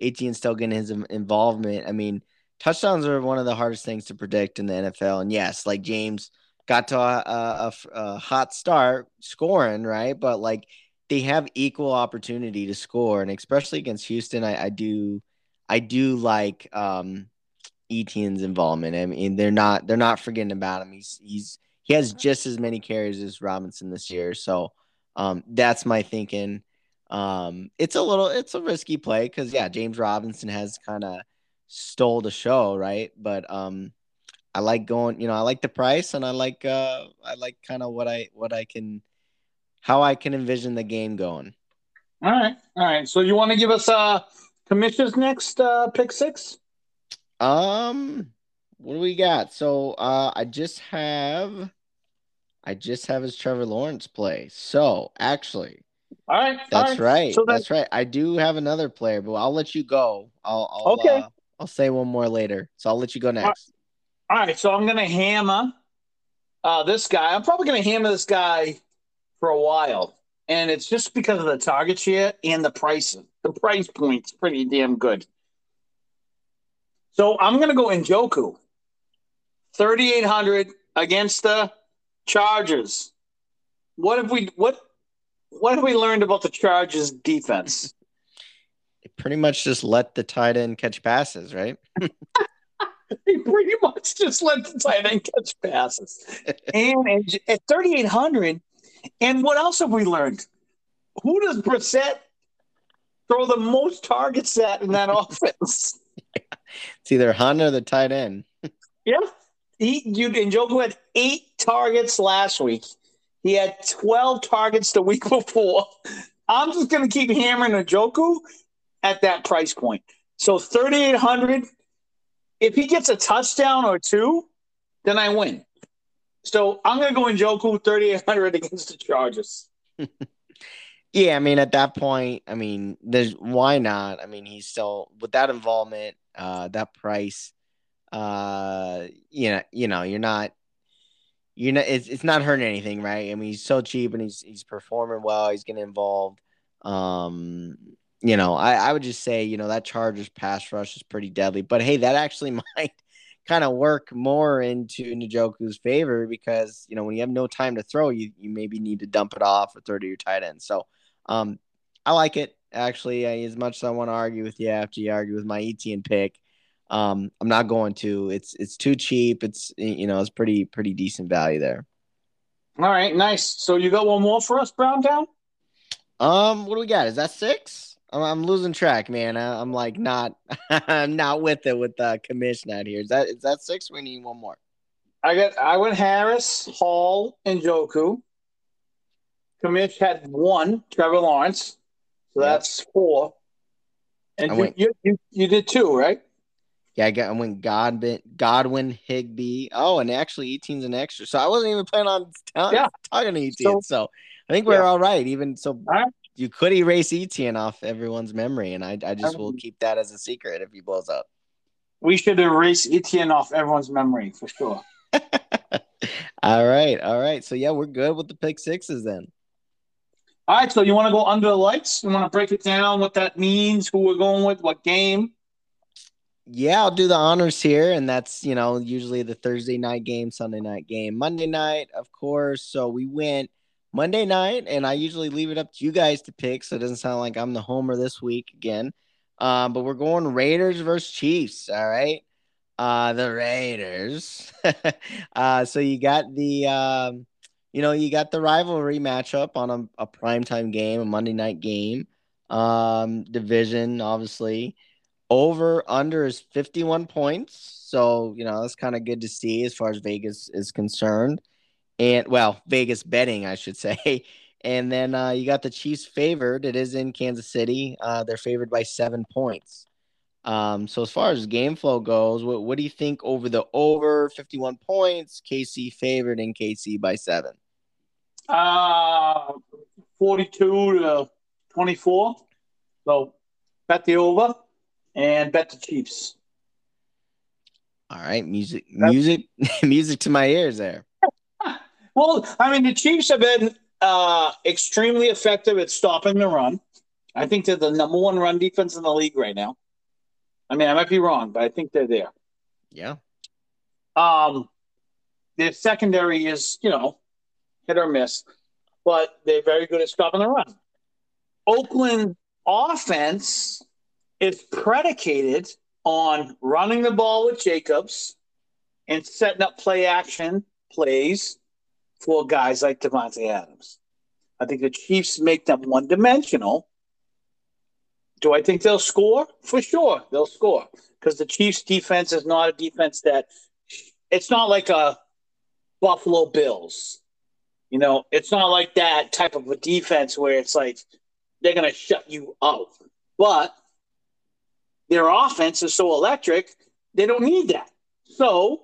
Etienne still getting his involvement. I mean, touchdowns are one of the hardest things to predict in the NFL. And yes, like James got to a, a, a hot start scoring, right? But like they have equal opportunity to score, and especially against Houston, I, I do, I do like um, Etienne's involvement. I mean, they're not they're not forgetting about him. He's he's he has just as many carries as Robinson this year, so. Um, that's my thinking. Um, it's a little, it's a risky play because yeah, James Robinson has kind of stole the show, right? But um, I like going, you know, I like the price and I like, uh, I like kind of what I, what I can, how I can envision the game going. All right, all right. So you want to give us uh commission's next uh pick six? Um, what do we got? So uh, I just have I just have his Trevor Lawrence play. So actually, all right, that's all right. right. So that's right. I do have another player, but I'll let you go. I'll, I'll okay. Uh, I'll say one more later. So I'll let you go next. All right. So I'm gonna hammer uh, this guy. I'm probably gonna hammer this guy for a while, and it's just because of the target share and the price. The price point's pretty damn good. So I'm gonna go Njoku, 3,800 against the Chargers. What have we what what have we learned about the Chargers defense? They pretty much just let the tight end catch passes, right? they pretty much just let the tight end catch passes. and, at 3,800, and what else have we learned? Who does Brissett throw the most targets at in that offense? It's either Hunt or the tight end. yeah. He, you, Njoku had eight targets last week. He had 12 targets the week before. I'm just going to keep hammering Njoku at that price point. So 3,800. If he gets a touchdown or two, then I win. So I'm going to go Njoku 3,800 against the Chargers. yeah, I mean, at that point, I mean, there's why not? I mean, he's still with that involvement, uh, that price uh, you know, you know, you're not, you're not, it's, it's not hurting anything, right? I mean, he's so cheap and he's, he's performing well. He's getting involved. Um, you know, I, I would just say, you know, that Chargers pass rush is pretty deadly, but hey, that actually might kind of work more into Njoku's favor because you know when you have no time to throw, you you maybe need to dump it off or throw to your tight end. So, um, I like it actually. As much as I want to argue with you after you argue with my Etienne pick, um, I'm not going to. It's it's too cheap. It's you know it's pretty pretty decent value there. All right, nice. So you got one more for us, Brown Town? Um, what do we got? Is that six? I'm, I'm losing track, man. I, am like not, I'm not with it with the commission out here. Is that is that six? We need one more. I got I went Harris, Hall, and Njoku. Commish had one, Trevor Lawrence. So that's four. And you, you, you, you did two, right? Yeah, I got I went Godwin, Godwin, Higbee. Oh, and actually Etienne's an extra. So I wasn't even planning on t- yeah. talking to Etienne. So, so I think we're yeah. all right. Even so, right. you could erase Etienne off everyone's memory, and I, I just um, will keep that as a secret if he blows up. We should erase Etienne off everyone's memory for sure. all right, all right. So yeah, we're good with the pick sixes then. All right, so you want to go under the lights? You want to break it down, what that means, who we're going with, what game? Yeah, I'll do the honors here, and that's you know usually the Thursday night game, Sunday night game, Monday night, of course. So we went Monday night, and I usually leave it up to you guys to pick, so it doesn't sound like I'm the homer this week again. Um, but we're going Raiders versus Chiefs. All right, uh, the Raiders. uh, so you got the, um, you know, you got the rivalry matchup on a, a primetime game, a Monday night game. Um, division, obviously. Over under is 51 points. So, you know, that's kind of good to see as far as Vegas is concerned and well, Vegas betting, I should say. And then uh, you got the Chiefs favored. It is in Kansas City. Uh, they're favored by seven points. Um, so as far as game flow goes, what, what do you think over the over 51 points? KC favored in KC by seven. Uh, 42 to 24. So bet the over and bet the Chiefs. All right, music, music, music to my ears there. Well, I mean, the Chiefs have been uh, extremely effective at stopping the run. I think they're the number one run defense in the league right now. I mean, I might be wrong, but I think they're there. Yeah. Um, their secondary is, you know, hit or miss, but they're very good at stopping the run. Oakland offense is predicated on running the ball with Jacobs and setting up play action plays for guys like Davante Adams. I think the Chiefs make them one dimensional. Do I think they'll score? For sure, they'll score because the Chiefs' defense is not a defense that it's not like a Buffalo Bills. You know, it's not like that type of a defense where it's like they're going to shut you out. But their offense is so electric, they don't need that. So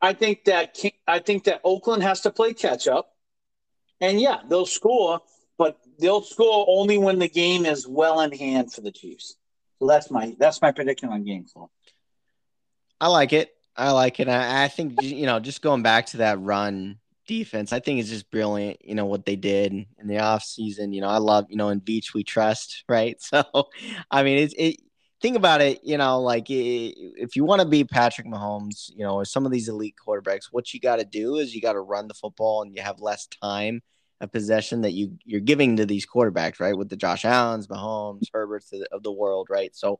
I think that I think that Oakland has to play catch up, and yeah, they'll score, but they'll score only when the game is well in hand for the Chiefs. So that's my that's my prediction on game flow. I like it. I like it. I, I think you know, just going back to that run defense, I think it's just brilliant. You know what they did in the off season. You know, I love you know in Veach we trust, right? So, I mean, it's it think about it, you know, like if you want to be Patrick Mahomes, you know, or some of these elite quarterbacks, what you got to do is you got to run the football and you have less time of possession that you you're giving to these quarterbacks, right? With the Josh Allen's, Mahomes, Herberts of the world, right? So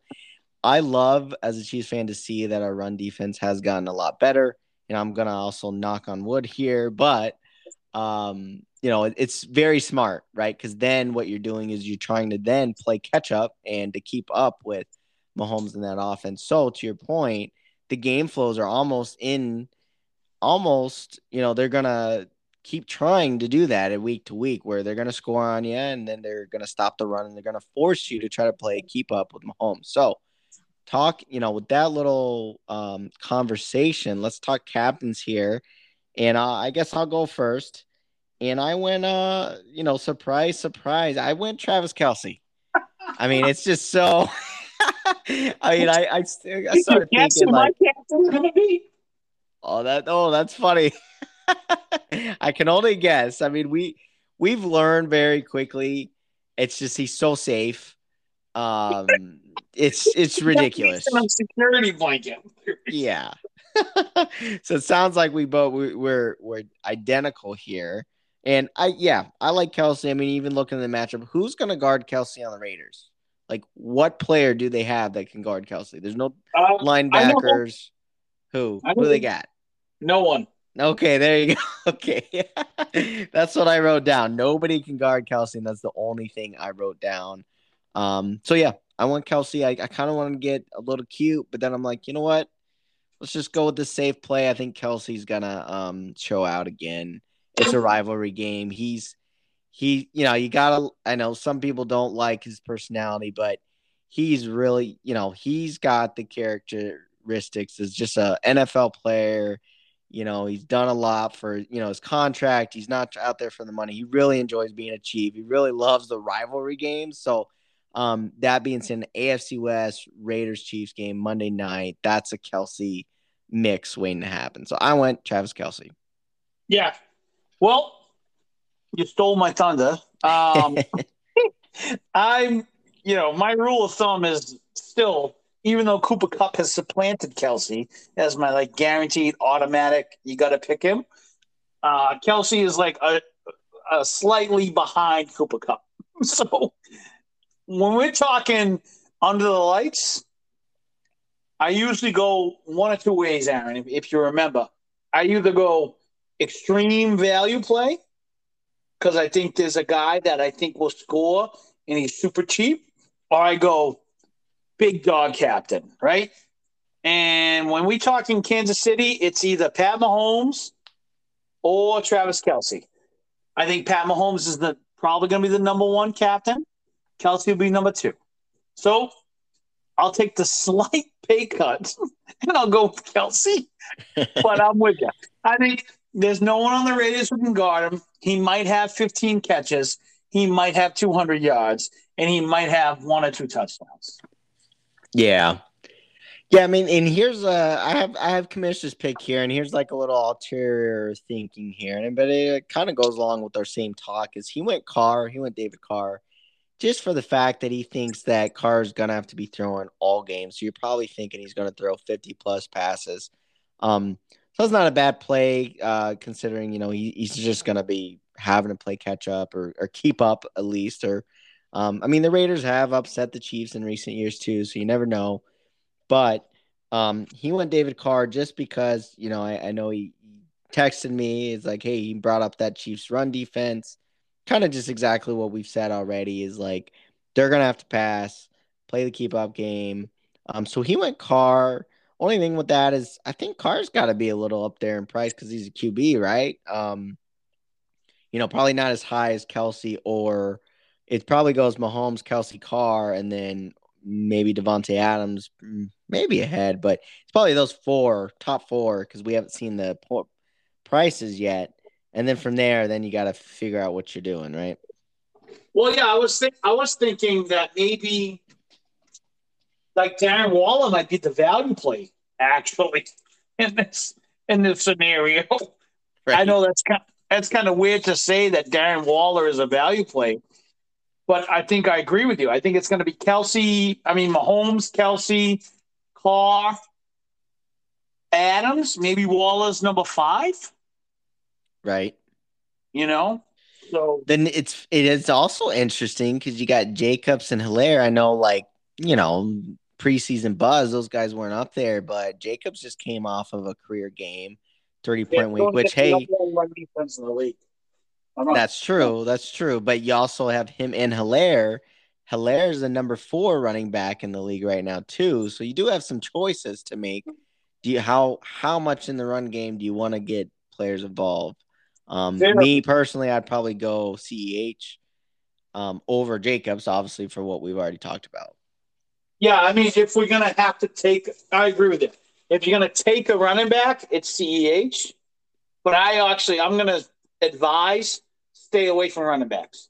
I love as a Chiefs fan to see that our run defense has gotten a lot better. And I'm gonna also knock on wood here, but um, you know, it's very smart, right? Because then what you're doing is you're trying to then play catch up and to keep up with Mahomes in that offense. So to your point, the game flows are almost in almost, you know, they're gonna keep trying to do that week to week where they're gonna score on you and then they're gonna stop the run and they're gonna force you to try to play keep up with Mahomes. So talk, you know, with that little um, conversation, let's talk captains here. And uh, I guess I'll go first. And I went, uh, you know, surprise, surprise. I went Travis Kelce. I mean, it's just so I mean, I I, I started thinking like. Oh, that oh, that's funny. I can only guess. I mean, we we've learned very quickly. It's just he's so safe. Um, it's it's ridiculous. security blanket. yeah. so it sounds like we both we, we're we're identical here. And I yeah, I like Kelce. I mean, even looking at the matchup, who's gonna guard Kelce on the Raiders? Like what player do they have that can guard Kelce? There's no uh, linebackers. Who? Who do they got? No one. Okay, there you go. Okay. that's what I wrote down. Nobody can guard Kelce, and that's the only thing I wrote down. Um, so yeah, I want Kelce. I, I kind of want to get a little cute, but then I'm like, you know what? Let's just go with the safe play. I think Kelce's gonna um show out again. It's a rivalry game. He's he, you know, you gotta I know some people don't like his personality, but he's really, you know, he's got the characteristics as just a NFL player you know, he's done a lot for, you know, his contract. He's not out there for the money. He really enjoys being a Chief. He really loves the rivalry games. So, um, that being said, AFC West Raiders Chiefs game Monday night, that's a Kelce mix waiting to happen. So I went Travis Kelce. Yeah. Well, you stole my thunder. Um, I'm, you know, my rule of thumb is still even though Cooper Kupp has supplanted Kelce as my like guaranteed automatic, you got to pick him. Uh, Kelce is like a, a slightly behind Cooper Kupp. So when we're talking under the lights, I usually go one or two ways, Aaron. If, if you remember, I either go extreme value play because I think there's a guy that I think will score and he's super cheap, or I go big dog captain, right? And when we talk in Kansas City, it's either Pat Mahomes or Travis Kelce. I think Pat Mahomes is the probably going to be the number one captain. Kelce will be number two. So I'll take the slight pay cut and I'll go with Kelce. but I'm with you. I think there's no one on the Raiders who can guard him. He might have 15 catches. He might have 200 yards, and he might have one or two touchdowns. Yeah. Yeah, I mean, and here's a I have I have commissioner's pick here, and here's like a little ulterior thinking here, and but it kind of goes along with our same talk. Is he went Carr, he went David Carr, just for the fact that he thinks that Carr is gonna have to be throwing all games. So you're probably thinking he's gonna throw 50 plus passes. Um, so that's not a bad play, uh, considering you know he, he's just gonna be having to play catch up or or keep up at least, or um, I mean, the Raiders have upset the Chiefs in recent years too, so you never know. But um, he went David Carr just because you know I, I know he, texted me. It's like, hey, he brought up that Chiefs run defense, kind of just exactly what we've said already. Is like they're gonna have to pass, play the keep up game. Um, so he went Carr. Only thing with that is I think Carr's got to be a little up there in price because he's a QB, right? Um, you know, probably not as high as Kelce or it probably goes Mahomes, Kelce, Carr, and then maybe Davante Adams, mm, maybe ahead, but it's probably those four top four because we haven't seen the prices yet. And then from there, then you got to figure out what you're doing, right? Well, yeah, I was I was thinking that maybe like Darren Waller might be the value play actually in this in this scenario. Right. I know that's kind that's kind of weird to say that Darren Waller is a value play but I think I agree with you. I think it's going to be Kelce. I mean, Mahomes, Kelce, Carr, Adams, maybe Waller's number five. Right. You know, so then it's it is also interesting because you got Jacobs and Helaire. I know, like you know, preseason buzz, those guys weren't up there, but Jacobs just came off of a career game, thirty point week. Which hey, defense in the league. That's true. That's true. But you also have him and Helaire. Helaire is the number four running back in the league right now, too. So you do have some choices to make. Do you how how much in the run game do you want to get players involved? Um, me personally, I'd probably go CEH um, over Jacobs, obviously for what we've already talked about. Yeah, I mean, if we're gonna have to take, I agree with you. If you're gonna take a running back, it's CEH. But I actually, I'm gonna advise stay away from running backs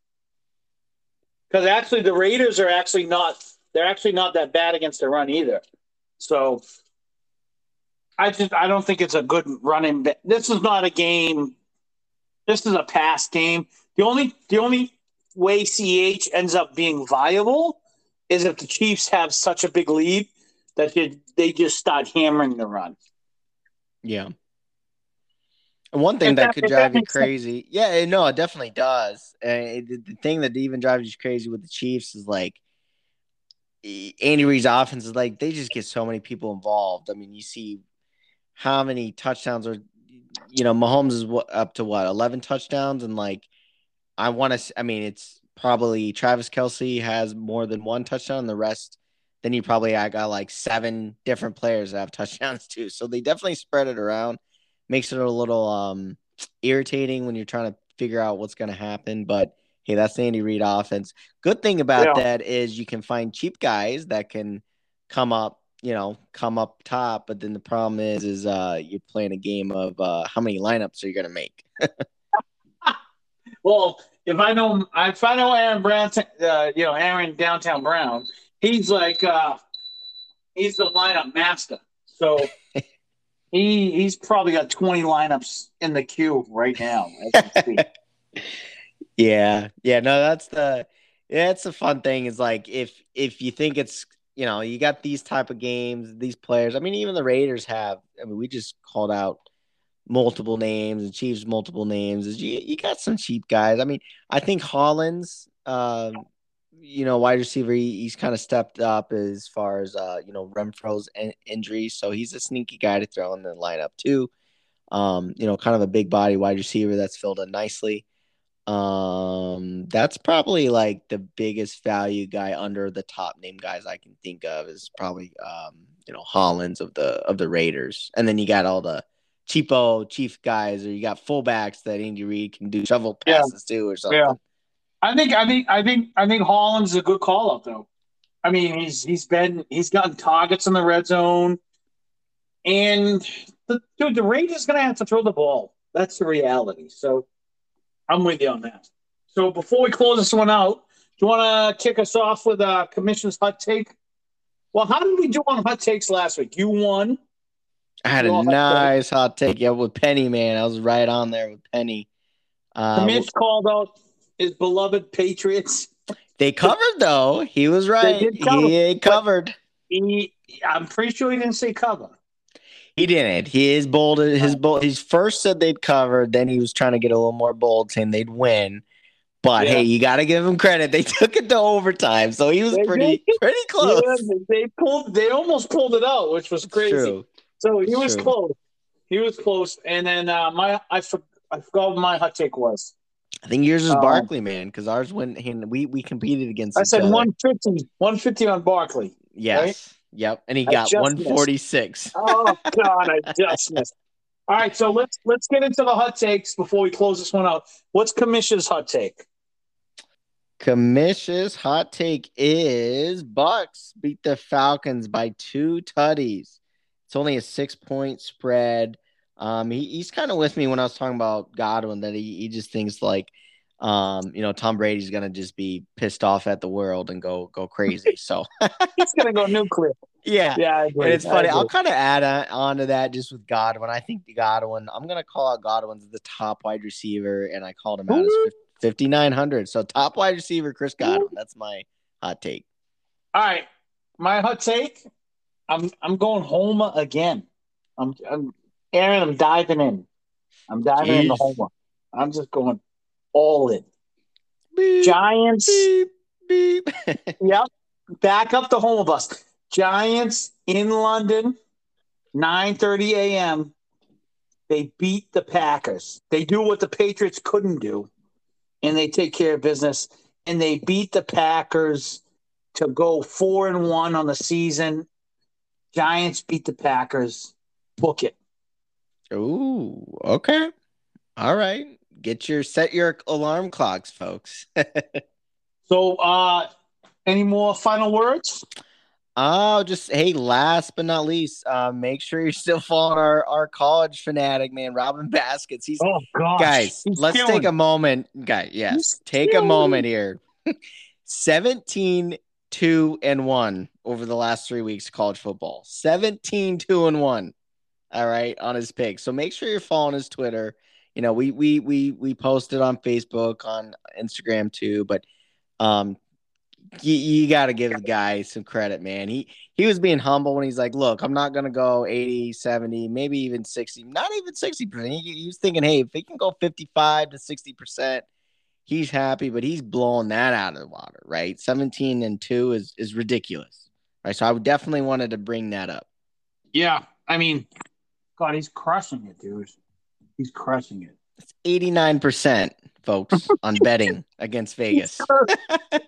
because actually the Raiders are actually not they're actually not that bad against the run either. So I just I don't think it's a good running. Back. This is not a game. This is a pass game. The only the only way CH ends up being viable is if the Chiefs have such a big lead that they, they just start hammering the run. Yeah. One thing that, that, could drive that you crazy, sense. yeah, no, it definitely does. And the, the thing that even drives you crazy with the Chiefs is like Andy Reid's offense is like they just get so many people involved. I mean, you see how many touchdowns are, you know, Mahomes is up to what eleven touchdowns, and like I want to. I mean, it's probably Travis Kelce has more than one touchdown. and The rest, then you probably I got like seven different players that have touchdowns too. So they definitely spread it around makes it a little um, irritating when you're trying to figure out what's going to happen. But hey, that's the Andy Reid offense. Good thing about yeah. that is you can find cheap guys that can come up, you know, come up top. But then the problem is, is uh, you're playing a game of uh, how many lineups are you going to make? well, if I know, if I know Aaron Brown, uh, you know, Aaron Downtown Brown, he's like, uh, he's the lineup master. So He he's probably got twenty lineups in the queue right now. yeah, yeah. No, that's the yeah, it's a fun thing. Is like if if you think it's you know you got these type of games, these players. I mean, even the Raiders have. I mean, we just called out multiple names and Chiefs multiple names. Is you you got some cheap guys. I mean, I think Hollins. Um, you know, wide receiver, he, he's kind of stepped up as far as uh, you know, Renfrow's in- injury, so he's a sneaky guy to throw in the lineup too. Um, you know, kind of a big body wide receiver that's filled in nicely. Um, that's probably like the biggest value guy under the top name guys I can think of is probably um, you know, Hollins of the of the Raiders, and then you got all the cheapo chief guys, or you got fullbacks that Andy Reid can do shovel passes yeah. to, or something. Yeah. I think I think I think I think Holland's a good call up though. I mean, he's he's been he's gotten targets in the red zone, and the, dude, the Raiders going to have to throw the ball. That's the reality. So I'm with you on that. So before we close this one out, do you want to kick us off with a commission's hot take? Well, how did we do on hot takes last week? You won. I had a nice hot take. Yeah, with Penny, man. I was right on there with Penny. Uh, Commish called out his beloved Patriots. They covered though. He was right. Cover, he covered. He, I'm pretty sure he didn't say cover. He didn't. He is bold. His bold. His first said they'd cover. Then he was trying to get a little more bold, saying they'd win. But yeah. hey, you got to give him credit. They took it to overtime, so he was they pretty did. pretty close. Yeah, they pulled. They almost pulled it out, which was crazy. True. So he was close. He was close. And then uh, my I, for, I forgot what my hot take was. I think yours is um, Barkley, man, because ours went. We we competed against. I said other. 150, 150 on Barkley. Yes. Right? Yep. And he got 146. oh God, I just missed. All right, so let's let's get into the hot takes before we close this one out. What's Commission's hot take? Commission's hot take is Bucks beat the Falcons by two tutties. It's only a six point spread. Um, he, he's kind of with me when I was talking about Godwin that he, he just thinks like, um, you know, Tom Brady's gonna just be pissed off at the world and go go crazy. So he's gonna go nuclear. Yeah, yeah, and it's funny. I'll kind of add on to that just with Godwin. I think Godwin. I'm gonna call out Godwin's the top wide receiver, and I called him out as 5900. So top wide receiver, Chris Godwin. That's my hot take. All right, my hot take. I'm I'm going home again. I'm I'm Aaron, I'm diving in. I'm diving Jeez. in the home. I'm just going all in. Beep, Giants. Beep, beep. yep. Back up the home bus. Giants in London, 9:30 a.m. They beat the Packers. They do what the Patriots couldn't do, and they take care of business. And they beat the Packers to go four and one on the season. Giants beat the Packers. Book it. Ooh, okay. All right. Get your set your alarm clocks, folks. so uh any more final words? Oh, just hey, last but not least, uh, make sure you're still following our, our college fanatic, man, Robin Baskets. He's oh gosh, guys, he's let's killing. take a moment, guys. Yes, he's take killing. a moment here. 17 2 and 1 over the last three weeks of college football. 17 2 and 1 all right, on his pick. So make sure you're following his Twitter. You know, we we we we posted on Facebook, on Instagram too, but um you, you got to give the guy some credit, man. He he was being humble when he's like, "Look, I'm not gonna go 80, 70, maybe even 60, not even 60 percent." He, he was thinking, "Hey, if he can go 55 to 60 percent, he's happy." But he's blowing that out of the water, right? 17 and two is is ridiculous, right? So I definitely wanted to bring that up. Yeah, I mean, God, he's crushing it, dude. He's crushing it. It's 89 percent, folks, on betting against Vegas.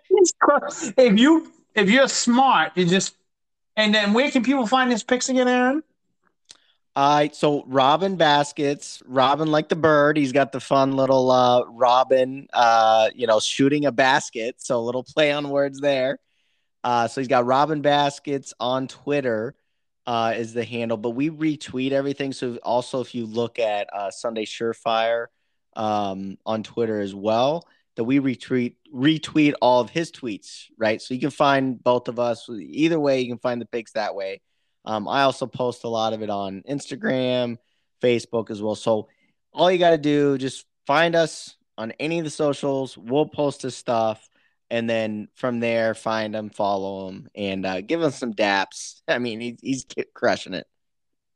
he's if you if you're smart, you just and then where can people find his picks again, Aaron? Uh, so Robin Baskets, Robin like the bird. He's got the fun little uh, Robin, uh, you know, shooting a basket. So a little play on words there. Uh, so he's got Robin Baskets on Twitter uh, is the handle, but we retweet everything. So also, if you look at uh, Sunday Surefire um, on Twitter as well, that we retweet retweet all of his tweets, right? So you can find both of us. Either way, you can find the picks that way. Um, I also post a lot of it on Instagram, Facebook as well. So all you got to do just find us on any of the socials. We'll post his stuff, and then from there, find him, follow him, and uh, give him some daps. I mean, he, he's crushing it.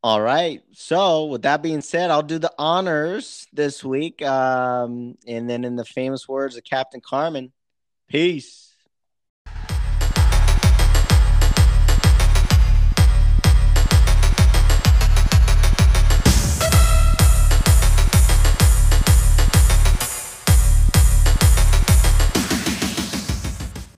All right. So, with that being said, I'll do the honors this week. Um, and then, in the famous words of Captain Carmen, peace.